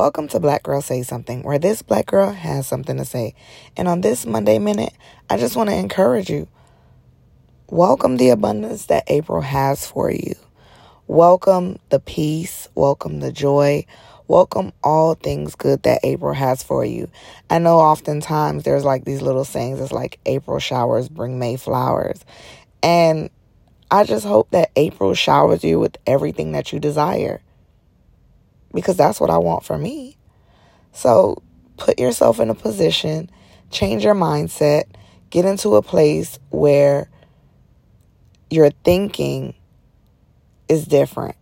Welcome to Black Girl Say Something, where this black girl has something to say. And on this Monday Minute, I just want to encourage you. Welcome the abundance that April has for you. Welcome the peace. Welcome the joy. Welcome all things good that April has for you. I know oftentimes there's like these little sayings. It's like April showers bring May flowers. And I just hope that April showers you with everything that you desire. Because that's what I want for me. So put yourself in a position, change your mindset, get into a place where your thinking is different.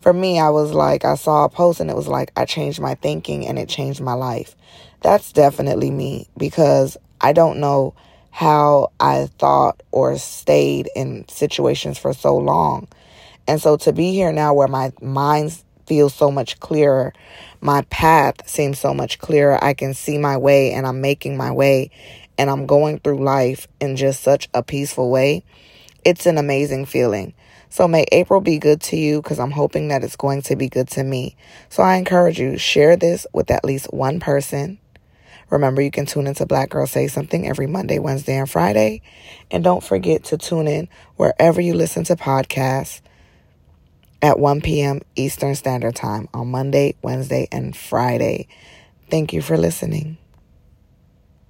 For me, I was like, I saw a post and it was like, I changed my thinking and it changed my life. That's definitely me because I don't know how I thought or stayed in situations for so long. And so to be here now where my mind feels so much clearer, my path seems so much clearer. I can see my way and I'm making my way and I'm going through life in just such a peaceful way. It's an amazing feeling. So may April be good to you because I'm hoping that it's going to be good to me. So I encourage you, share this with at least one person Remember, you can tune into Black Girl Say Something every Monday, Wednesday, and Friday. And don't forget to tune in wherever you listen to podcasts at 1 p.m. Eastern Standard Time on Monday, Wednesday, and Friday. Thank you for listening.